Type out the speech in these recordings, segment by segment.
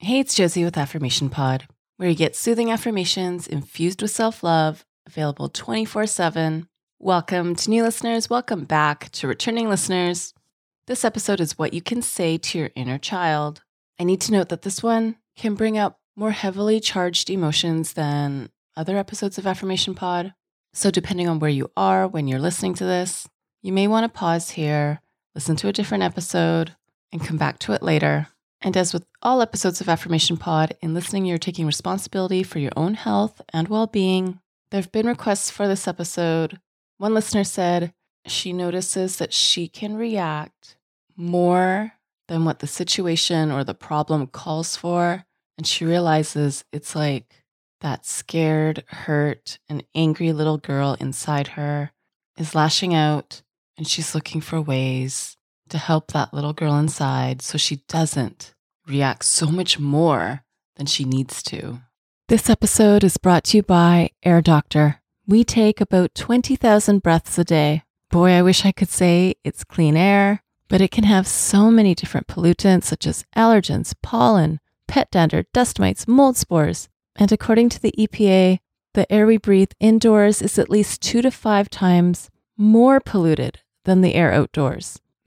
Hey, it's Josie with Affirmation Pod, where you get soothing affirmations infused with self love, available 24 7. Welcome to new listeners. Welcome back to returning listeners. This episode is what you can say to your inner child. I need to note that this one can bring up more heavily charged emotions than other episodes of Affirmation Pod. So, depending on where you are when you're listening to this, you may want to pause here, listen to a different episode, and come back to it later. And as with all episodes of Affirmation Pod, in listening, you're taking responsibility for your own health and well being. There have been requests for this episode. One listener said she notices that she can react more than what the situation or the problem calls for. And she realizes it's like that scared, hurt, and angry little girl inside her is lashing out and she's looking for ways to help that little girl inside so she doesn't react so much more than she needs to. This episode is brought to you by Air Doctor. We take about 20,000 breaths a day. Boy, I wish I could say it's clean air, but it can have so many different pollutants such as allergens, pollen, pet dander, dust mites, mold spores. And according to the EPA, the air we breathe indoors is at least two to five times more polluted than the air outdoors.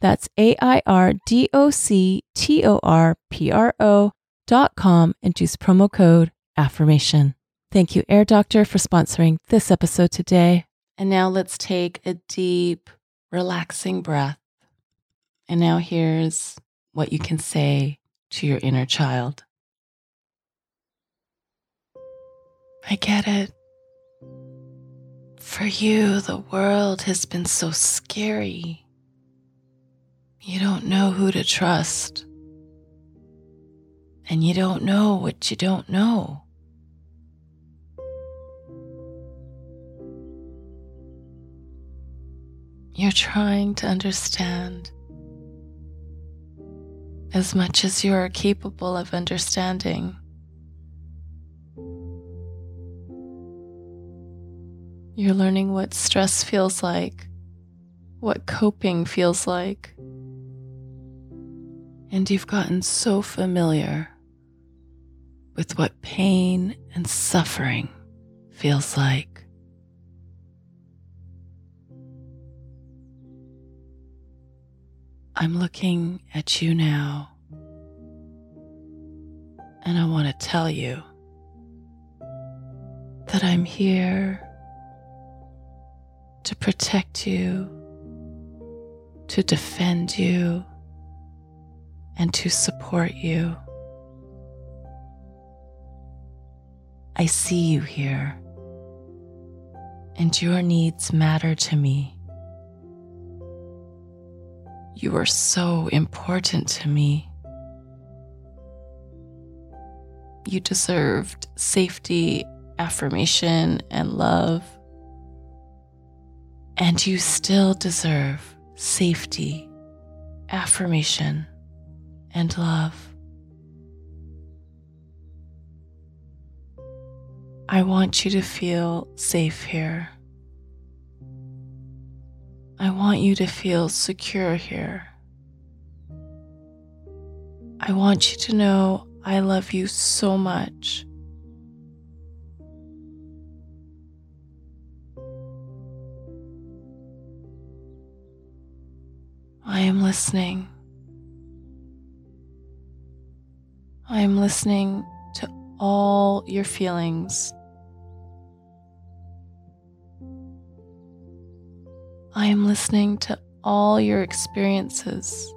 that's A I R D O C T O R P R O dot com and use promo code AFFIRMATION. Thank you, Air Doctor, for sponsoring this episode today. And now let's take a deep, relaxing breath. And now here's what you can say to your inner child I get it. For you, the world has been so scary you don't know who to trust. And you don't know what you don't know. You're trying to understand as much as you are capable of understanding. You're learning what stress feels like, what coping feels like and you've gotten so familiar with what pain and suffering feels like. I'm looking at you now, and I want to tell you that I'm here to protect you, to defend you and to support you. I see you here, and your needs matter to me. You are so important to me. You deserved safety, affirmation, and love. And you still deserve safety, affirmation, and love. I want you to feel safe here. I want you to feel secure here. I want you to know I love you so much. I am listening. I am listening to all your feelings. I am listening to all your experiences.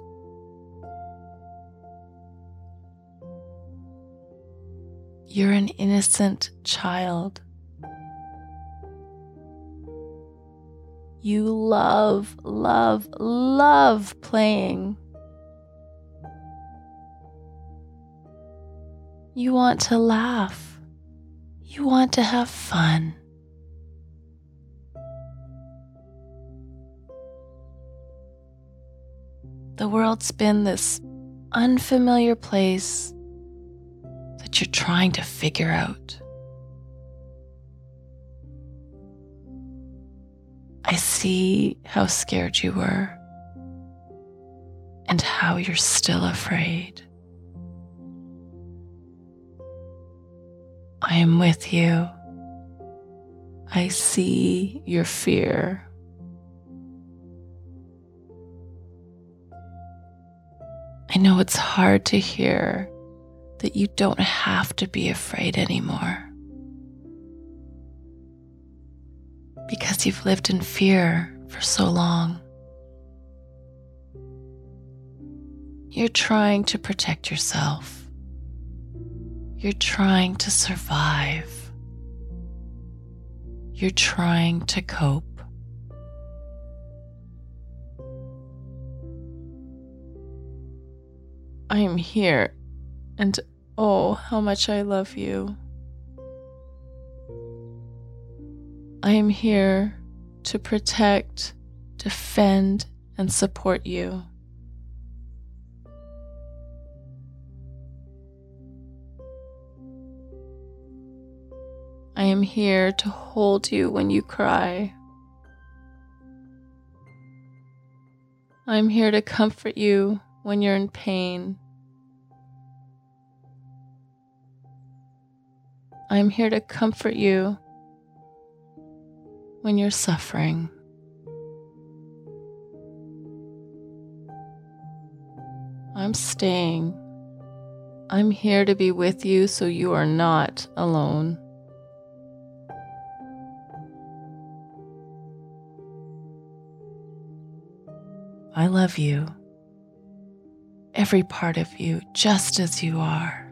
You're an innocent child. You love, love, love playing. You want to laugh. You want to have fun. The world's been this unfamiliar place that you're trying to figure out. I see how scared you were and how you're still afraid. I am with you. I see your fear. I know it's hard to hear that you don't have to be afraid anymore. Because you've lived in fear for so long. You're trying to protect yourself. You're trying to survive. You're trying to cope. I am here, and oh, how much I love you. I am here to protect, defend, and support you. I am here to hold you when you cry. I'm here to comfort you when you're in pain. I'm here to comfort you when you're suffering. I'm staying. I'm here to be with you so you are not alone. I love you, every part of you, just as you are.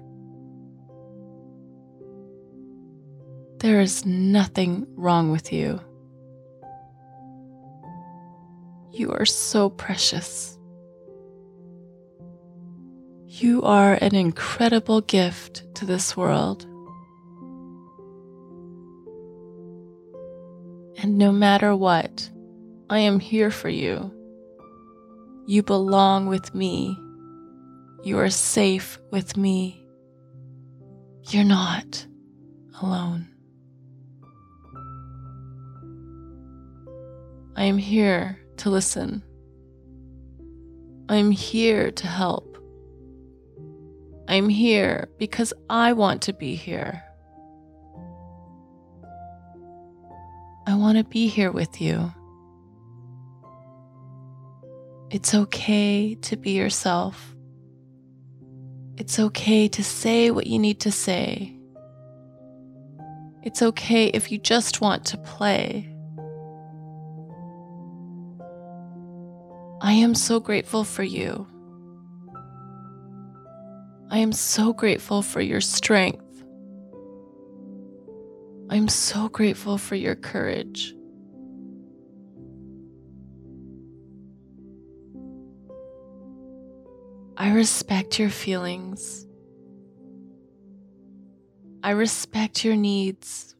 There is nothing wrong with you. You are so precious. You are an incredible gift to this world. And no matter what, I am here for you. You belong with me. You are safe with me. You're not alone. I am here to listen. I am here to help. I am here because I want to be here. I want to be here with you. It's okay to be yourself. It's okay to say what you need to say. It's okay if you just want to play. I am so grateful for you. I am so grateful for your strength. I'm so grateful for your courage. I respect your feelings. I respect your needs.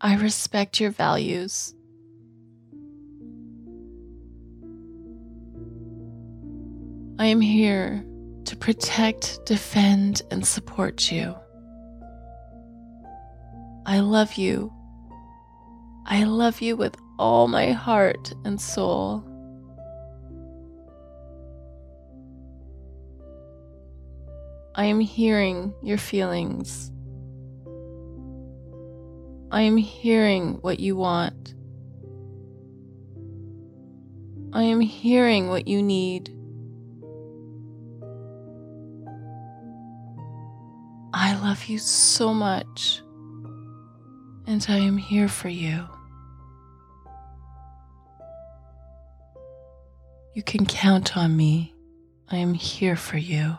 I respect your values. I am here to protect, defend, and support you. I love you. I love you with all my heart and soul. I am hearing your feelings. I am hearing what you want. I am hearing what you need. I love you so much, and I am here for you. You can count on me. I am here for you.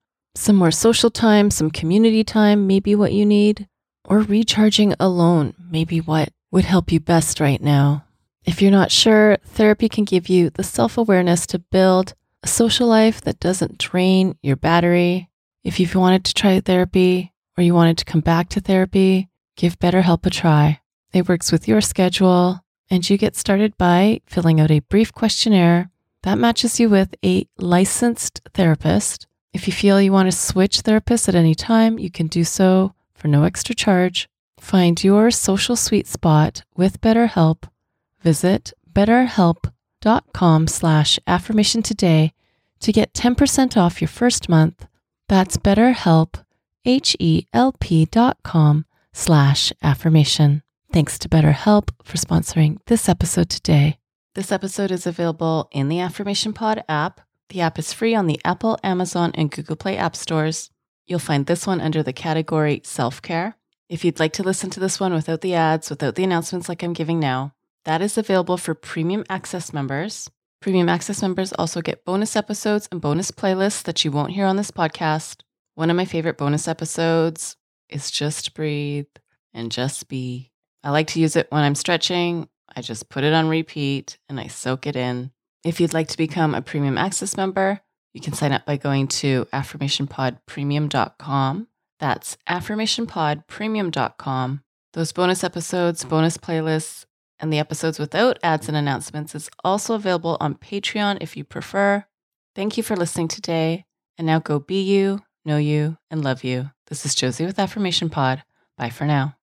Some more social time, some community time may be what you need, or recharging alone may be what would help you best right now. If you're not sure, therapy can give you the self awareness to build a social life that doesn't drain your battery. If you've wanted to try therapy or you wanted to come back to therapy, give BetterHelp a try. It works with your schedule, and you get started by filling out a brief questionnaire that matches you with a licensed therapist. If you feel you want to switch therapists at any time, you can do so for no extra charge. Find your social sweet spot with BetterHelp. Visit betterhelp.com slash affirmation today to get 10% off your first month. That's betterhelp, H-E-L-P dot com slash affirmation. Thanks to BetterHelp for sponsoring this episode today. This episode is available in the Affirmation Pod app. The app is free on the Apple, Amazon, and Google Play app stores. You'll find this one under the category self care. If you'd like to listen to this one without the ads, without the announcements like I'm giving now, that is available for premium access members. Premium access members also get bonus episodes and bonus playlists that you won't hear on this podcast. One of my favorite bonus episodes is Just Breathe and Just Be. I like to use it when I'm stretching. I just put it on repeat and I soak it in. If you'd like to become a premium access member, you can sign up by going to affirmationpodpremium.com. That's affirmationpodpremium.com. Those bonus episodes, bonus playlists, and the episodes without ads and announcements is also available on Patreon if you prefer. Thank you for listening today. And now go be you, know you, and love you. This is Josie with Affirmation Pod. Bye for now.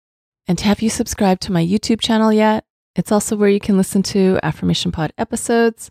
And have you subscribed to my YouTube channel yet? It's also where you can listen to Affirmation Pod episodes,